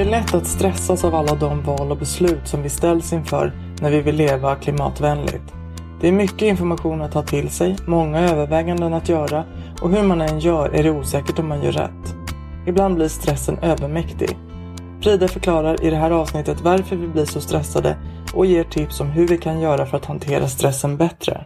Det är lätt att stressas av alla de val och beslut som vi ställs inför när vi vill leva klimatvänligt. Det är mycket information att ta till sig, många överväganden att göra och hur man än gör är det osäkert om man gör rätt. Ibland blir stressen övermäktig. Frida förklarar i det här avsnittet varför vi blir så stressade och ger tips om hur vi kan göra för att hantera stressen bättre.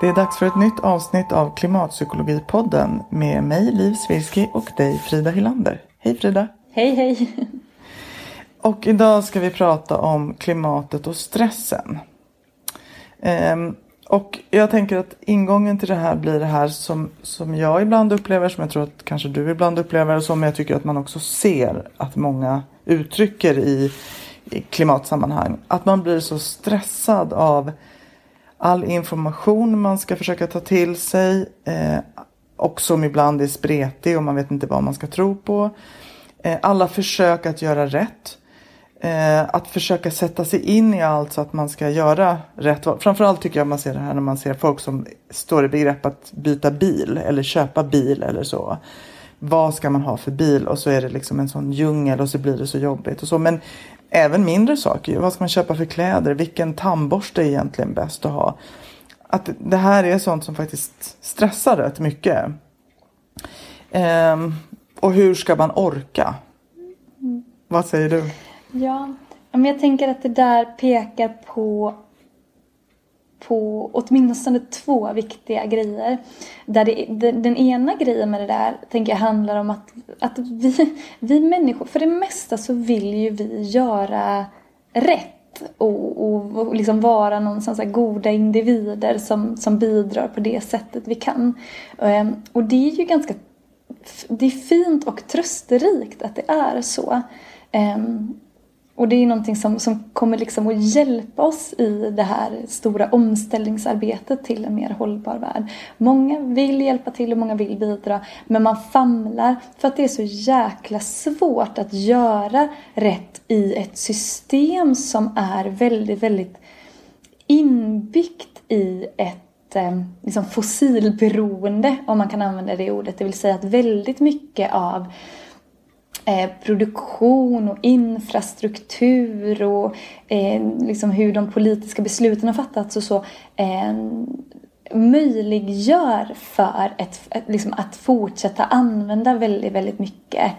Det är dags för ett nytt avsnitt av Klimatpsykologipodden med mig Liv Svirski och dig Frida Hylander. Hej Frida! Hej hej! Och idag ska vi prata om klimatet och stressen. Ehm, och jag tänker att ingången till det här blir det här som, som jag ibland upplever, som jag tror att kanske du ibland upplever och som jag tycker att man också ser att många uttrycker i, i klimatsammanhang. Att man blir så stressad av all information man ska försöka ta till sig eh, och som ibland är spretig och man vet inte vad man ska tro på. Eh, alla försök att göra rätt. Eh, att försöka sätta sig in i allt så att man ska göra rätt Framförallt tycker jag man ser det här när man ser folk som står i begrepp att byta bil eller köpa bil eller så. Vad ska man ha för bil? Och så är det liksom en sån djungel och så blir det så jobbigt och så. Men även mindre saker. Vad ska man köpa för kläder? Vilken tandborste är egentligen bäst att ha? Att det här är sånt som faktiskt stressar rätt mycket. Ehm, och hur ska man orka? Vad säger du? Ja, men jag tänker att det där pekar på på åtminstone två viktiga grejer. Där det, den ena grejen med det där tänker jag handlar om att, att vi, vi människor, för det mesta så vill ju vi göra rätt och, och, och liksom vara någonstans goda individer som, som bidrar på det sättet vi kan. Ehm, och det är ju ganska det är fint och trösterikt att det är så. Ehm, och det är någonting som, som kommer liksom att hjälpa oss i det här stora omställningsarbetet till en mer hållbar värld. Många vill hjälpa till och många vill bidra men man famlar för att det är så jäkla svårt att göra rätt i ett system som är väldigt, väldigt inbyggt i ett eh, liksom fossilberoende, om man kan använda det ordet. Det vill säga att väldigt mycket av Eh, produktion och infrastruktur och eh, liksom hur de politiska besluten har fattats och så eh, möjliggör för ett, ett, liksom att fortsätta använda väldigt, väldigt mycket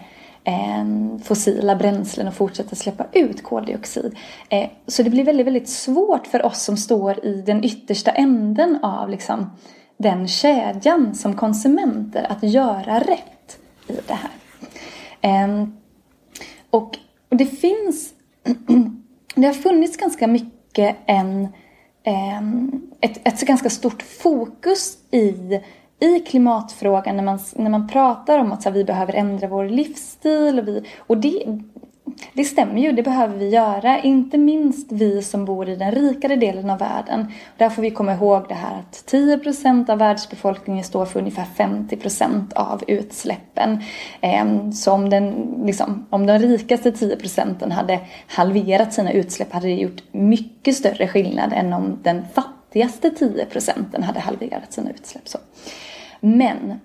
eh, fossila bränslen och fortsätta släppa ut koldioxid. Eh, så det blir väldigt, väldigt svårt för oss som står i den yttersta änden av liksom, den kedjan som konsumenter att göra rätt i det här. Ehm, och, det finns, det har funnits ganska mycket en, ehm, ett, ett ganska stort fokus i i klimatfrågan när man, när man pratar om att så här, vi behöver ändra vår livsstil. Och, vi, och det, det stämmer ju, det behöver vi göra. Inte minst vi som bor i den rikare delen av världen. Där får vi komma ihåg det här att 10 procent av världsbefolkningen står för ungefär 50 procent av utsläppen. Ehm, så om den, liksom, om den rikaste 10 procenten hade halverat sina utsläpp hade det gjort mycket större skillnad än om den fattigaste 10 procenten hade halverat sina utsläpp. Så. Men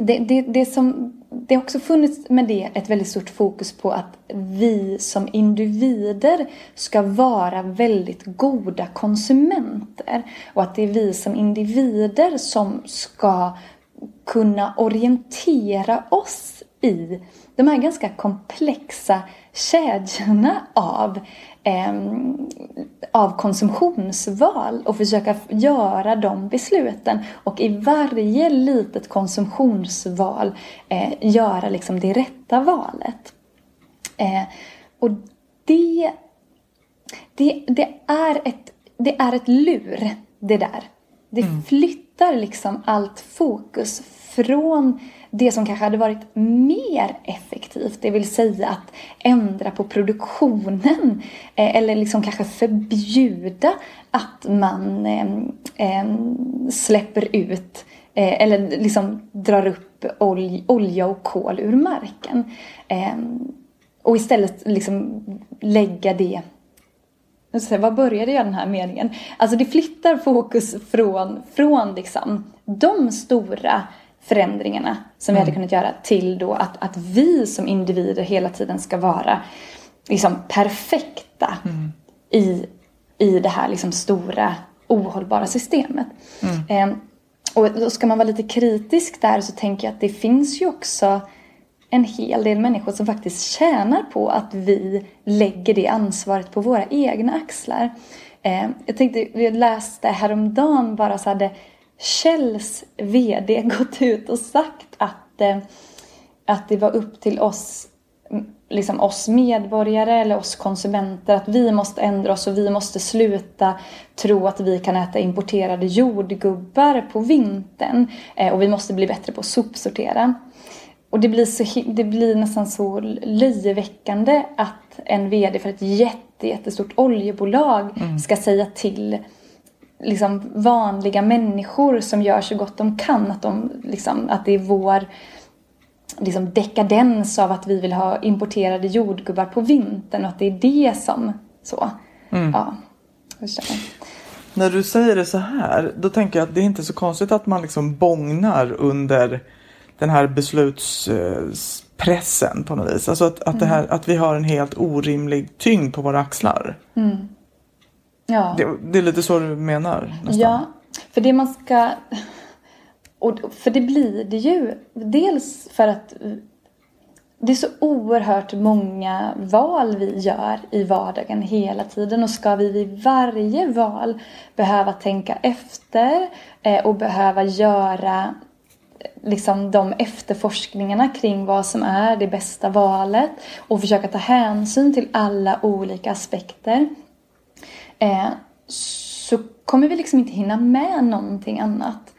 det, det, det, som, det har också funnits med det ett väldigt stort fokus på att vi som individer ska vara väldigt goda konsumenter. Och att det är vi som individer som ska kunna orientera oss i de här ganska komplexa kedjorna av eh, av konsumtionsval och försöka göra de besluten. Och i varje litet konsumtionsval eh, göra liksom det rätta valet. Eh, och det, det, det, är ett, det är ett lur, det där. Det mm. flyttar liksom allt fokus från det som kanske hade varit mer effektivt, det vill säga att ändra på produktionen eh, eller liksom kanske förbjuda att man eh, eh, släpper ut eh, eller liksom drar upp olja och kol ur marken. Ehm, och istället liksom lägga det vad började jag den här meningen? Alltså det flyttar fokus från, från liksom de stora förändringarna som mm. vi hade kunnat göra till då att, att vi som individer hela tiden ska vara liksom perfekta mm. i, i det här liksom stora ohållbara systemet. Mm. Eh, och då ska man vara lite kritisk där så tänker jag att det finns ju också en hel del människor som faktiskt tjänar på att vi lägger det ansvaret på våra egna axlar. Eh, jag tänkte, jag läste häromdagen bara så hade Kjells VD gått ut och sagt att, eh, att det var upp till oss, liksom oss medborgare eller oss konsumenter att vi måste ändra oss och vi måste sluta tro att vi kan äta importerade jordgubbar på vintern eh, och vi måste bli bättre på att sopsortera. Och det blir, så, det blir nästan så löjeväckande att en VD för ett jätte, jättestort oljebolag mm. ska säga till liksom vanliga människor som gör så gott de kan. Att, de, liksom, att det är vår liksom, dekadens av att vi vill ha importerade jordgubbar på vintern och att det är det som så. Mm. Ja, När du säger det så här, då tänker jag att det är inte så konstigt att man liksom bångnar under den här beslutspressen på något vis. Alltså att, att, mm. det här, att vi har en helt orimlig tyngd på våra axlar. Mm. Ja. Det, det, är lite så du menar? Nästan. Ja, för det man ska... Och för det blir det ju. Dels för att det är så oerhört många val vi gör i vardagen hela tiden och ska vi vid varje val behöva tänka efter eh, och behöva göra liksom de efterforskningarna kring vad som är det bästa valet och försöka ta hänsyn till alla olika aspekter eh, så kommer vi liksom inte hinna med någonting annat.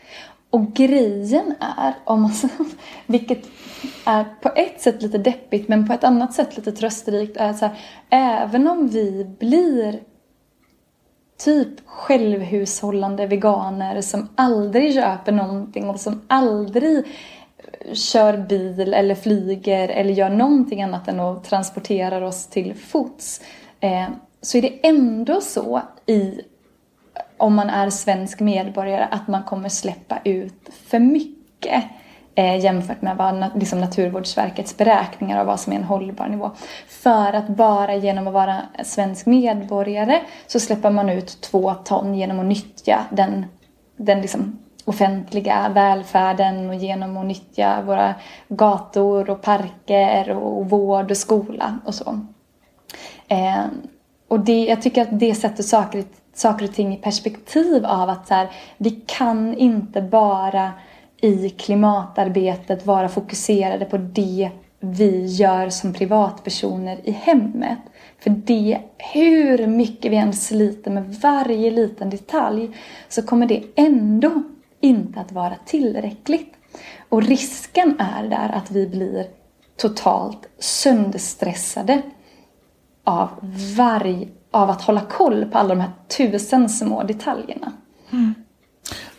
Och grejen är, om man, vilket är på ett sätt lite deppigt men på ett annat sätt lite trösterikt, är så här, även om vi blir typ självhushållande veganer som aldrig köper någonting och som aldrig kör bil eller flyger eller gör någonting annat än att transportera oss till fots. Eh, så är det ändå så i om man är svensk medborgare att man kommer släppa ut för mycket eh, jämfört med vad liksom Naturvårdsverkets beräkningar av vad som är en hållbar nivå. För att bara genom att vara svensk medborgare så släpper man ut två ton genom att nyttja den, den liksom offentliga välfärden och genom att nyttja våra gator och parker och vård och skola och så. Eh, och det, jag tycker att det sätter saker, saker och ting i perspektiv av att så här, vi kan inte bara i klimatarbetet vara fokuserade på det vi gör som privatpersoner i hemmet. För det, hur mycket vi än sliter med varje liten detalj så kommer det ändå inte att vara tillräckligt. Och risken är där att vi blir totalt sönderstressade av varg, av att hålla koll på alla de här tusen små detaljerna. Mm.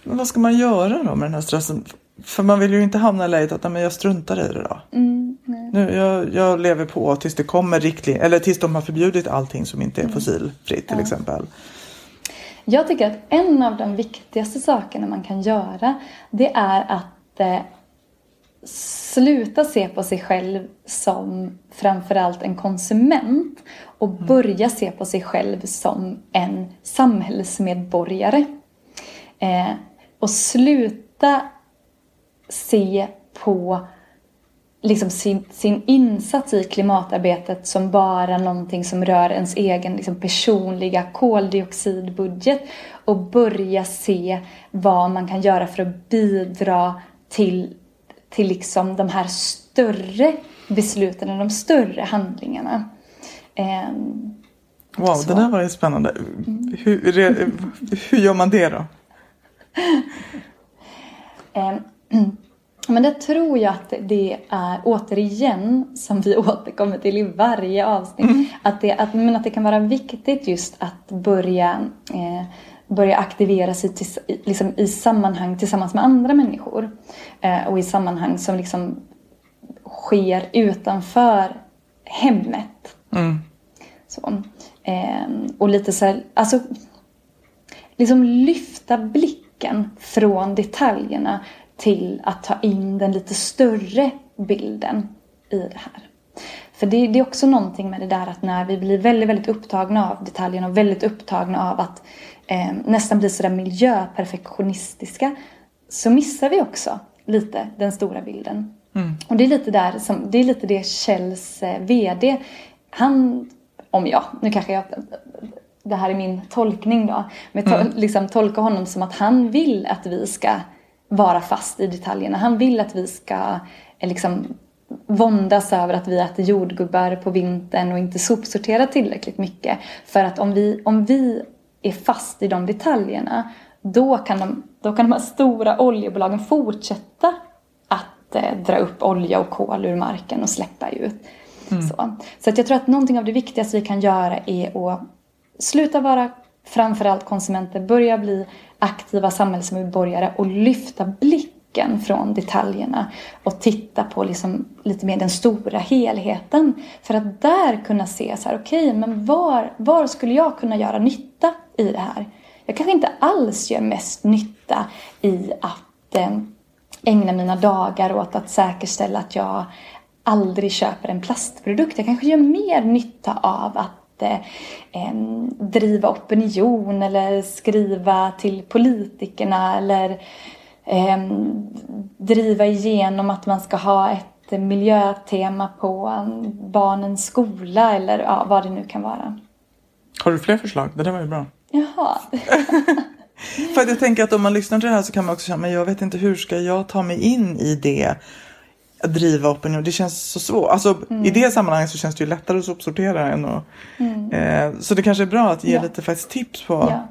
Men vad ska man göra då med den här stressen? För man vill ju inte hamna i läget att men jag struntar i det då. Mm, nu, jag, jag, lever på tills det kommer riktlinjer, eller tills de har förbjudit allting som inte är mm. fossilfritt till ja. exempel. Jag tycker att en av de viktigaste sakerna man kan göra det är att eh, sluta se på sig själv som framförallt en konsument och mm. börja se på sig själv som en samhällsmedborgare. Eh, och sluta se på liksom sin, sin insats i klimatarbetet som bara någonting som rör ens egen liksom, personliga koldioxidbudget och börja se vad man kan göra för att bidra till, till liksom de här större besluten, de större handlingarna. Um, wow, så. det där var ju spännande. Mm. Hur, hur gör man det då? um, Men det tror jag att det är återigen som vi återkommer till i varje avsnitt. Mm. Att, det, att, men att det kan vara viktigt just att börja, eh, börja aktivera sig till, liksom, i sammanhang tillsammans med andra människor. Eh, och i sammanhang som liksom sker utanför hemmet. Mm. Så, eh, och lite så här, alltså liksom lyfta blicken från detaljerna till att ta in den lite större bilden i det här. För det, det, är också någonting med det där att när vi blir väldigt, väldigt upptagna av detaljerna och väldigt upptagna av att eh, nästan bli sådär miljöperfektionistiska så missar vi också lite den stora bilden. Mm. Och det är lite där som, det är lite det Kjells eh, VD, han, om jag, nu kanske jag, det här är min tolkning då, men to, mm. liksom tolka honom som att han vill att vi ska vara fast i detaljerna. Han vill att vi ska eh, liksom våndas över att vi äter jordgubbar på vintern och inte sopsorterar tillräckligt mycket. För att om vi, om vi är fast i de detaljerna då kan, de, då kan de här stora oljebolagen fortsätta att eh, dra upp olja och kol ur marken och släppa ut. Mm. Så, så att jag tror att någonting av det viktigaste vi kan göra är att sluta vara framförallt konsumenter, börja bli aktiva samhällsmedborgare och lyfta blicken från detaljerna och titta på liksom lite mer den stora helheten. För att där kunna se så här, okej, okay, men var, var skulle jag kunna göra nytta i det här? Jag kanske inte alls gör mest nytta i att eh, ägna mina dagar åt att säkerställa att jag aldrig köper en plastprodukt. Jag kanske gör mer nytta av att eh, driva opinion eller skriva till politikerna eller eh, driva igenom att man ska ha ett miljötema på barnens skola eller ja, vad det nu kan vara. Har du fler förslag? Det där var ju bra. Jaha. För att jag tänker att om man lyssnar till det här så kan man också känna, men jag vet inte hur ska jag ta mig in i det att driva opinion. Det känns så svårt. Alltså, mm. I det sammanhanget så känns det ju lättare att sopsortera än att... Mm. Eh, så det kanske är bra att ge ja. lite faktiskt tips på ja.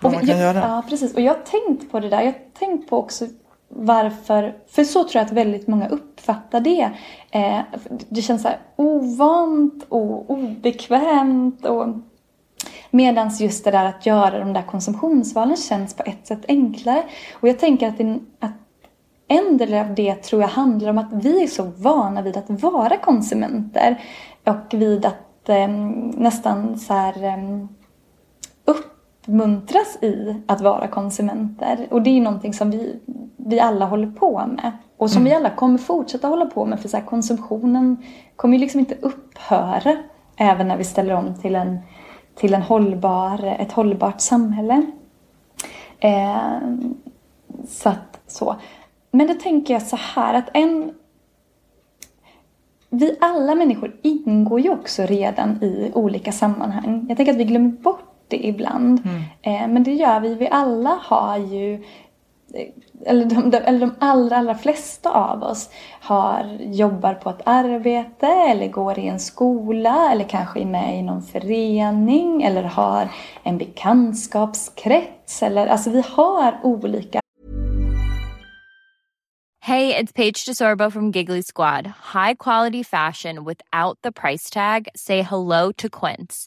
vad man kan jag, göra. Ja, precis. Och jag har tänkt på det där. Jag har tänkt på också varför... För så tror jag att väldigt många uppfattar det. Eh, det känns så här ovant och obekvämt. Och Medan just det där att göra de där konsumtionsvalen känns på ett sätt enklare. Och jag tänker att, det, att en del av det tror jag handlar om att vi är så vana vid att vara konsumenter och vid att eh, nästan så här eh, uppmuntras i att vara konsumenter. Och det är ju någonting som vi, vi alla håller på med. Och som mm. vi alla kommer fortsätta hålla på med för så här, konsumtionen kommer ju liksom inte upphöra även när vi ställer om till, en, till en hållbar, ett hållbart samhälle. Eh, så att så. Men då tänker jag så här att en... Vi alla människor ingår ju också redan i olika sammanhang. Jag tänker att vi glömmer bort det ibland. Mm. Eh, men det gör vi. Vi alla har ju eh, eller de, de, eller de allra, allra flesta av oss har, jobbar på ett arbete eller går i en skola eller kanske är med i någon förening eller har en bekantskapskrets. Eller, alltså vi har olika Hej, det är Paige DeSorbo från Giggly Squad. High quality fashion without the price tag. Say hello to Quince.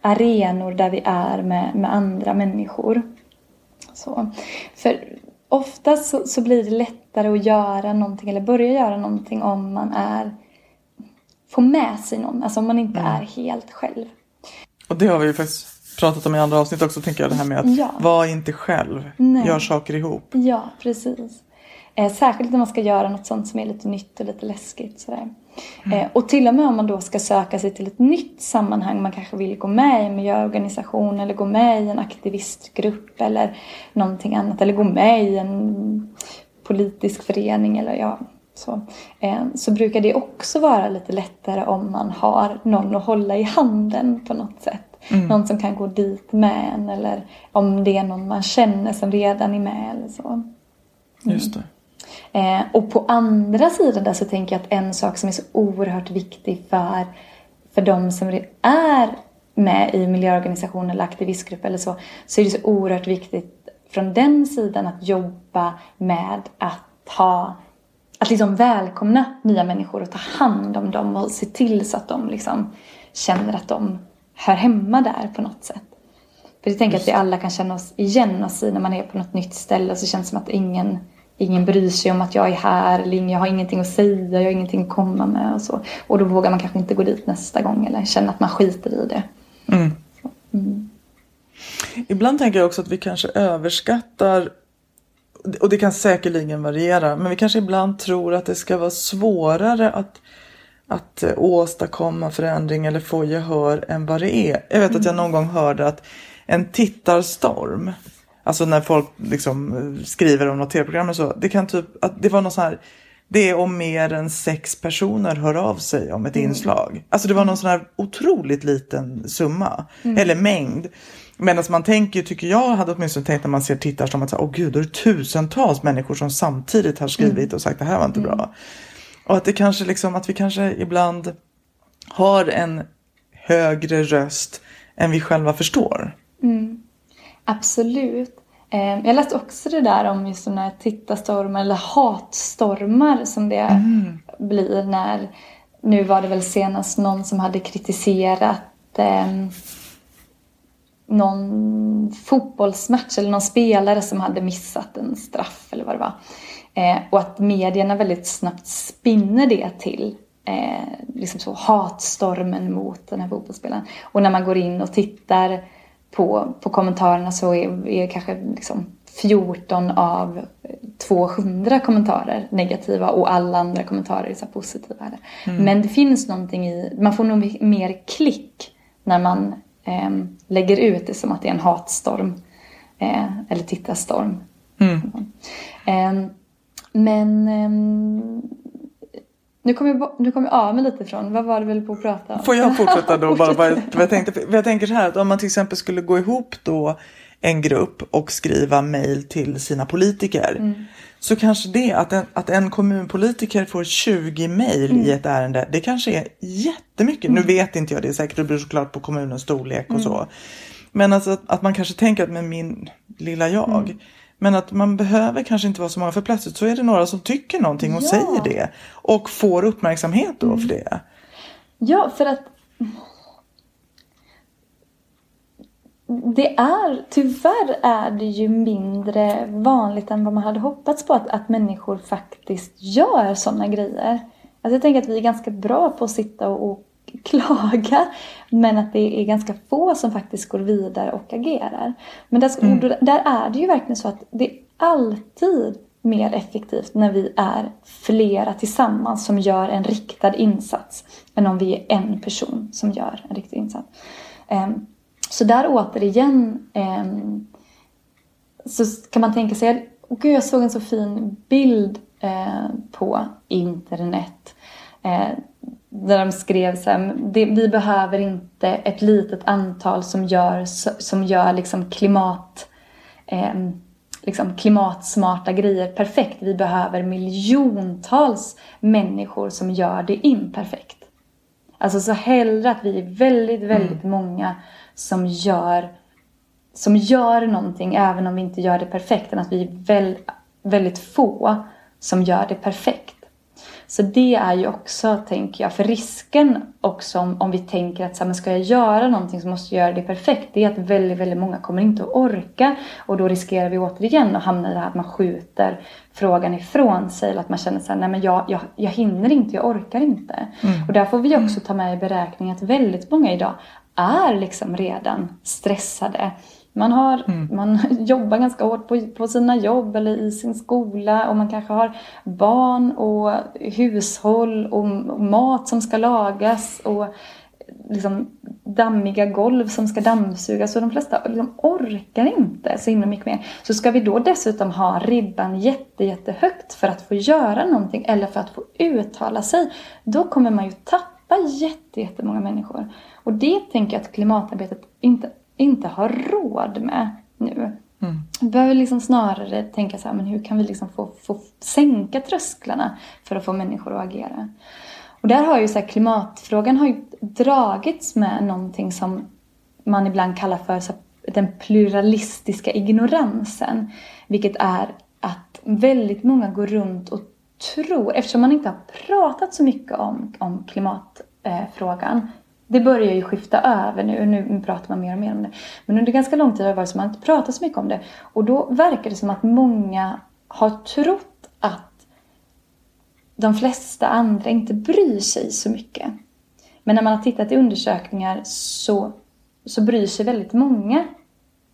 Arenor där vi är med, med andra människor. Så. För ofta så, så, blir det lättare att göra någonting eller börja göra någonting om man är får med sig någon, alltså om man inte mm. är helt själv. Och det har vi ju faktiskt pratat om i andra avsnitt också, tänker jag, det här med att ja. vara inte själv, Nej. gör saker ihop. Ja, precis. Eh, särskilt när man ska göra något sånt som är lite nytt och lite läskigt. Sådär. Mm. Eh, och till och med om man då ska söka sig till ett nytt sammanhang, man kanske vill gå med i en miljöorganisation eller gå med i en aktivistgrupp eller någonting annat. Eller gå med i en politisk förening eller ja, så. Eh, så brukar det också vara lite lättare om man har någon att hålla i handen på något sätt. Mm. Någon som kan gå dit med en eller om det är någon man känner som redan är med eller så. Mm. Just det. Eh, och på andra sidan där så tänker jag att en sak som är så oerhört viktig för, för de som är med i miljöorganisationer eller aktivistgrupp eller så, så är det så oerhört viktigt från den sidan att jobba med att ha att liksom välkomna nya människor och ta hand om dem och se till så att de liksom känner att de hör hemma där på något sätt. För jag tänker att vi alla kan känna oss igen oss i när man är på något nytt ställe och så känns det som att ingen ingen bryr sig om att jag är här eller jag har ingenting att säga, jag har ingenting att komma med och så. Och då vågar man kanske inte gå dit nästa gång eller känna att man skiter i det. Mm. Mm. Ibland tänker jag också att vi kanske överskattar och det kan säkerligen variera, men vi kanske ibland tror att det ska vara svårare att, att åstadkomma förändring eller få gehör än vad det är. Jag vet mm. att jag någon gång hörde att en tittarstorm Alltså när folk liksom skriver om något tv-program och så. Det kan typ, att det var någon sån här det är om mer än sex personer hör av sig om ett inslag. Alltså det var någon sån här otroligt liten summa, eller mängd. Medan man tänker, tycker jag, hade åtminstone tänkt när man ser tittarströmmar att åh gud, då är det tusentals människor som samtidigt har skrivit och sagt det här var inte bra. Och att det kanske liksom, att vi kanske ibland har en högre röst än vi själva förstår. Absolut. Eh, Jag läste också det där om just sådana här tittarstormar eller hatstormar som det blir när, nu var det väl senast någon som hade kritiserat eh, någon fotbollsmatch eller någon spelare som hade missat en straff eller vad det var. Eh, och att medierna väldigt snabbt spinner det till eh, liksom så hatstormen mot den här fotbollsspelaren. Och när man går in och tittar på, på kommentarerna så är, är kanske liksom 14 av 200 kommentarer negativa och alla andra kommentarer är så positiva. Men det finns någonting i, man får nog mer klick när man eh, lägger ut det som att det är en hatstorm. Eh, eller tittarstorm. Eh, men ehm, nu kommer jag, nu kom jag av mig lite från, vad var det väl på att prata om? Får jag fortsätta då? bara, vad, jag, tänkte, jag tänker så här att om man till exempel skulle gå ihop då en grupp och skriva mejl till sina politiker. Så kanske det att en, att en kommunpolitiker får 20 mejl i ett ärende, det kanske är jättemycket. Nu vet inte jag det säkert, det beror såklart på kommunens storlek och så. Men alltså att, att man kanske tänker att med min lilla jag. Men att man behöver kanske inte vara så många för plötsligt så är det några som tycker någonting och Ja. säger det. Och får uppmärksamhet då för det. Ja, för att det är, tyvärr är det ju mindre vanligt än vad man hade hoppats på att, att människor faktiskt gör sådana grejer. Alltså jag tänker att vi är ganska bra på att sitta och, och klaga men att det är ganska få som faktiskt går vidare och agerar. Men där, då- där är det ju verkligen så att det är alltid mer effektivt när vi är flera tillsammans som gör en riktad insats än om vi är en person som gör en riktad insats. Ehm, Så där återigen ehm, så kan man tänka sig, gud jag såg en så fin bild eh, på internet. Eh, där de skrev så här, det, vi behöver inte ett litet antal som gör, som gör liksom klimat, eh, liksom klimatsmarta grejer perfekt. Vi behöver miljontals människor som gör det imperfekt. Alltså så hellre att vi är väldigt, väldigt många som gör, som gör någonting även om vi inte gör det perfekt än att vi är väl, väldigt få som gör det perfekt. Så det är ju också, tänker jag, för risken också om, om vi tänker att så här, men ska jag göra någonting så måste jag göra det perfekt. Det är att väldigt, väldigt många kommer inte att orka och då riskerar vi återigen att hamna i det här att man skjuter frågan ifrån sig eller att man känner så här, nej men jag, jag, jag hinner inte, jag orkar inte. Och där får vi också ta med i beräkning att väldigt många idag är liksom redan stressade. Man, har, man jobbar ganska hårt på, på sina jobb eller i sin skola och man kanske har barn och hushåll och, och mat som ska lagas och liksom dammiga golv som ska dammsugas och de flesta liksom orkar inte så himla mycket mer. Så ska vi då dessutom ha ribban jätte, jättehögt för att få göra någonting eller för att få uttala sig, då kommer man ju tappa jätte, jättemånga människor. Och det tänker jag att klimatarbetet inte, inte har råd med nu. Vi behöver liksom snarare tänka så här, men hur kan vi liksom få, få sänka trösklarna för att få människor att agera? Och där har ju så här, klimatfrågan har ju dragits med någonting som man ibland kallar för så här, den pluralistiska ignoransen. Vilket är att väldigt många går runt och tror, eftersom man inte har pratat så mycket om, om klimatfrågan. Det börjar ju skifta över nu, nu pratar man mer och mer om det. Men under ganska lång tid har det varit som att man inte pratat så mycket om det. Och då verkar det som att många har trott att de flesta andra inte bryr sig så mycket. Men när man har tittat i undersökningar så, så bryr sig väldigt många.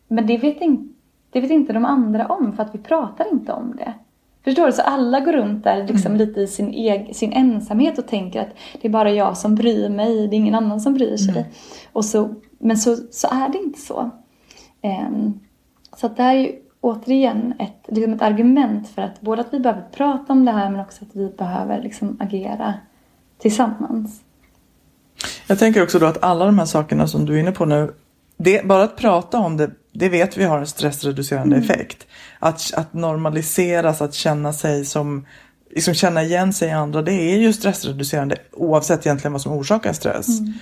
Men det vet, in, det vet inte de andra om för att vi pratar inte om det. Förstår du? Så alla går runt där liksom lite i sin, sin ensamhet och tänker att det är bara jag som bryr mig, det är ingen annan som bryr sig. Och så, men så, så är det inte så. Ehm, så att det här är ju återigen ett, liksom ett argument för att både att vi behöver prata om det här men också att vi behöver liksom agera tillsammans. Jag tänker också då att alla de här sakerna som du är inne på nu, det, bara att prata om det, det vet vi har en stressreducerande mm. effekt. Att, att normaliseras, att känna sig som, liksom känna igen sig i andra, det är ju stressreducerande oavsett egentligen vad som orsakar stress. Mm.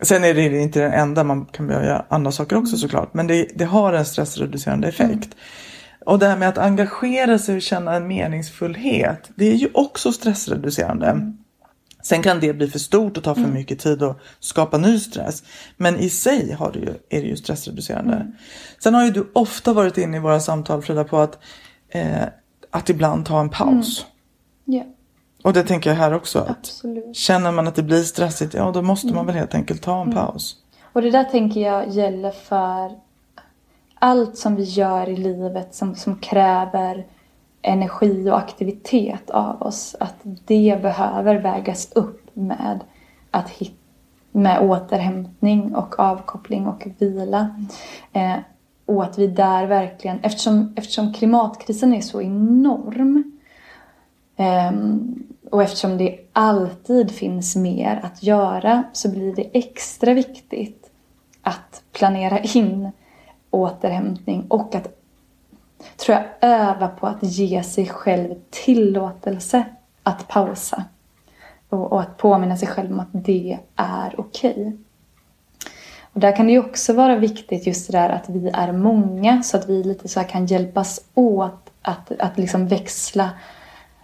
Sen är det inte det enda, man kan behöva göra andra saker också mm. såklart. Men det, det har en stressreducerande effekt. Mm. Och det här med att engagera sig och känna en meningsfullhet, det är ju också stressreducerande. Sen kan det bli för stort och ta för mm. mycket tid och skapa ny stress. Men i sig har det ju, är det ju stressreducerande. Mm. Sen har ju du ofta varit inne i våra samtal Frida på att, eh, att ibland ta en paus. Mm. Yeah. Och det tänker jag här också. Att Absolut. Känner man att det blir stressigt, ja då måste man mm. väl helt enkelt ta en mm. paus. Och det där tänker jag gäller för allt som vi gör i livet som, som kräver energi och aktivitet av oss. Att det behöver vägas upp med, att hit, med återhämtning och avkoppling och vila. Eh, och att vi där verkligen, eftersom, eftersom klimatkrisen är så enorm eh, och eftersom det alltid finns mer att göra så blir det extra viktigt att planera in återhämtning och att tror jag öva på att ge sig själv tillåtelse att pausa. Och, och att påminna sig själv om att det är okej. Okay. Och där kan det ju också vara viktigt just det där att vi är många så att vi lite så kan hjälpas åt att, att liksom växla,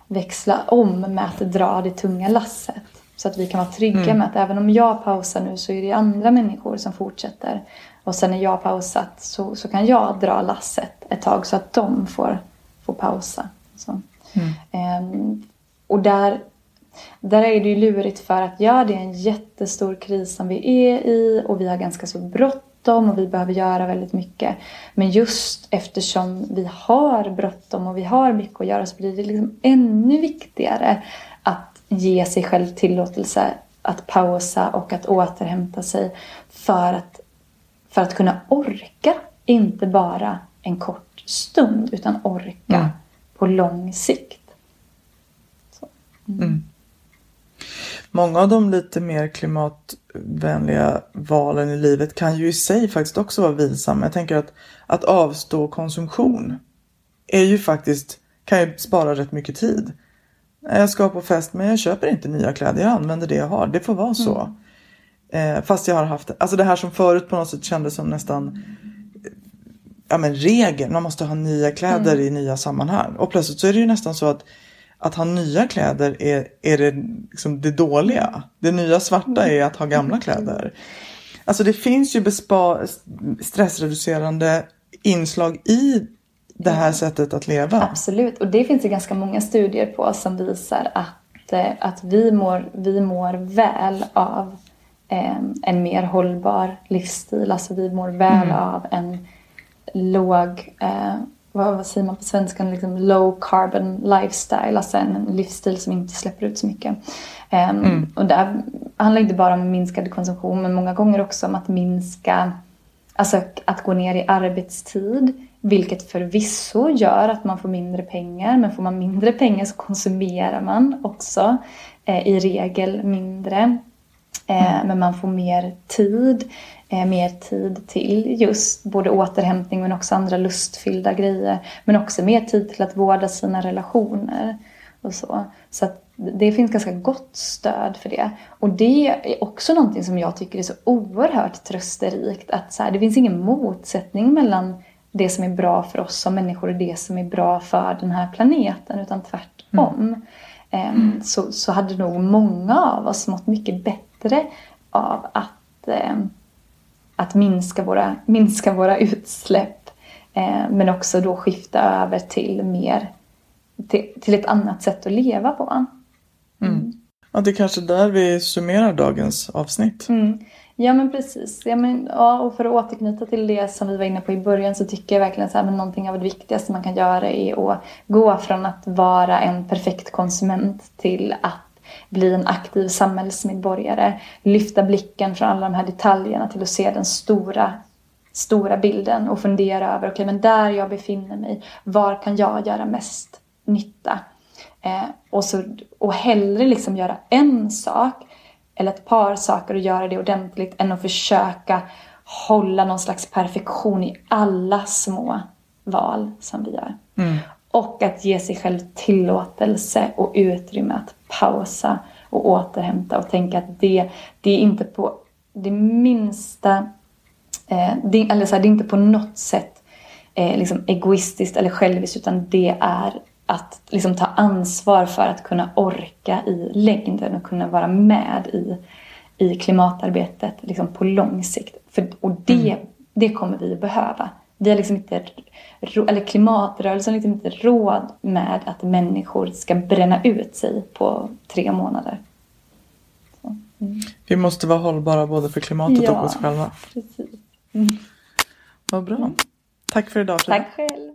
växla om med att dra det tunga lasset. Så att vi kan vara trygga mm. med att även om jag pausar nu så är det andra människor som fortsätter. Och sen när jag pausat så, så kan jag dra lasset ett tag så att de får, får pausa. Så. Mm. Um, och där, där är det ju lurigt för att ja, det är en jättestor kris som vi är i och vi har ganska så bråttom och vi behöver göra väldigt mycket. Men just eftersom vi har bråttom och vi har mycket att göra så blir det liksom ännu viktigare att ge sig själv tillåtelse att pausa och att återhämta sig för att för att kunna orka, inte bara en kort stund, utan orka mm. på lång sikt. Mm. Mm. Många av de lite mer klimatvänliga valen i livet kan ju i sig faktiskt också vara vilsamma. Jag tänker att, att avstå konsumtion är ju faktiskt, kan ju spara rätt mycket tid. Jag ska på fest men jag köper inte nya kläder, jag använder det jag har. Det får vara så. Mm. Eh, fast jag har haft, alltså det här som förut på något sätt kändes som nästan ja, men regel. Man måste ha nya kläder mm. i nya sammanhang. Och plötsligt så är det ju nästan så att att ha nya kläder är, är det, liksom det dåliga. Det nya svarta är att ha gamla mm. kläder. Alltså det finns ju bespa, stressreducerande inslag i det här sättet att leva. Absolut, och det finns det ganska många studier på som visar att, eh, att vi, mår, vi mår väl av en mer hållbar livsstil. Alltså vi mår väl mm. av en låg, eh, vad, säger man på svenska, liksom low carbon lifestyle. Alltså en livsstil som inte släpper ut så mycket. Eh, mm. Och det handlar inte bara om minskad konsumtion men många gånger också om att minska, alltså att gå ner i arbetstid. Vilket förvisso gör att man får mindre pengar men får man mindre pengar så konsumerar man också eh, i regel mindre. Eh, mm. Men man får mer tid, eh, mer tid till just både återhämtning men också andra lustfyllda grejer. Men också mer tid till att vårda sina relationer. Och så så det finns ganska gott stöd för det. Och det är också någonting som jag tycker är så oerhört trösterikt. Att så här, det finns ingen motsättning mellan det som är bra för oss som människor och det som är bra för den här planeten. Utan tvärtom. Mm. Um, så, så hade nog många av oss mått mycket bättre bättre av att, eh, att minska, våra, minska våra utsläpp. Eh, men också då skifta över till mer till, till ett annat sätt att leva på. Mm. Ja, det är kanske där vi summerar dagens avsnitt. Mm. Ja men precis. Ja, men, ja, och för att återknyta till det som vi var inne på i början så tycker jag verkligen att någonting av det viktigaste man kan göra är att gå från att vara en perfekt konsument till att bli en aktiv samhällsmedborgare. Lyfta blicken från alla de här detaljerna till att se den stora stora bilden och fundera över, okej okay, men där jag befinner mig, var kan jag göra mest nytta? Eh, och, så, och hellre liksom göra en sak eller ett par saker och göra det ordentligt än att försöka hålla någon slags perfektion i alla små val som vi gör. Mm. Och att ge sig själv tillåtelse och utrymme att pausa och återhämta och tänka att det, det är inte på det minsta, eh, det, eller så här, det är inte på något sätt eh, liksom egoistiskt eller själviskt utan det är att liksom ta ansvar för att kunna orka i längden och kunna vara med i, i klimatarbetet liksom på lång sikt. För, och det, mm. det kommer vi behöva. Vi har liksom inte, eller klimatrörelsen har liksom inte råd med att människor ska bränna ut sig på tre månader. Så, mm. Vi måste vara hållbara både för klimatet ja, och oss själva. Precis. Mm. Vad bra. Tack för idag Frida. Tack själv.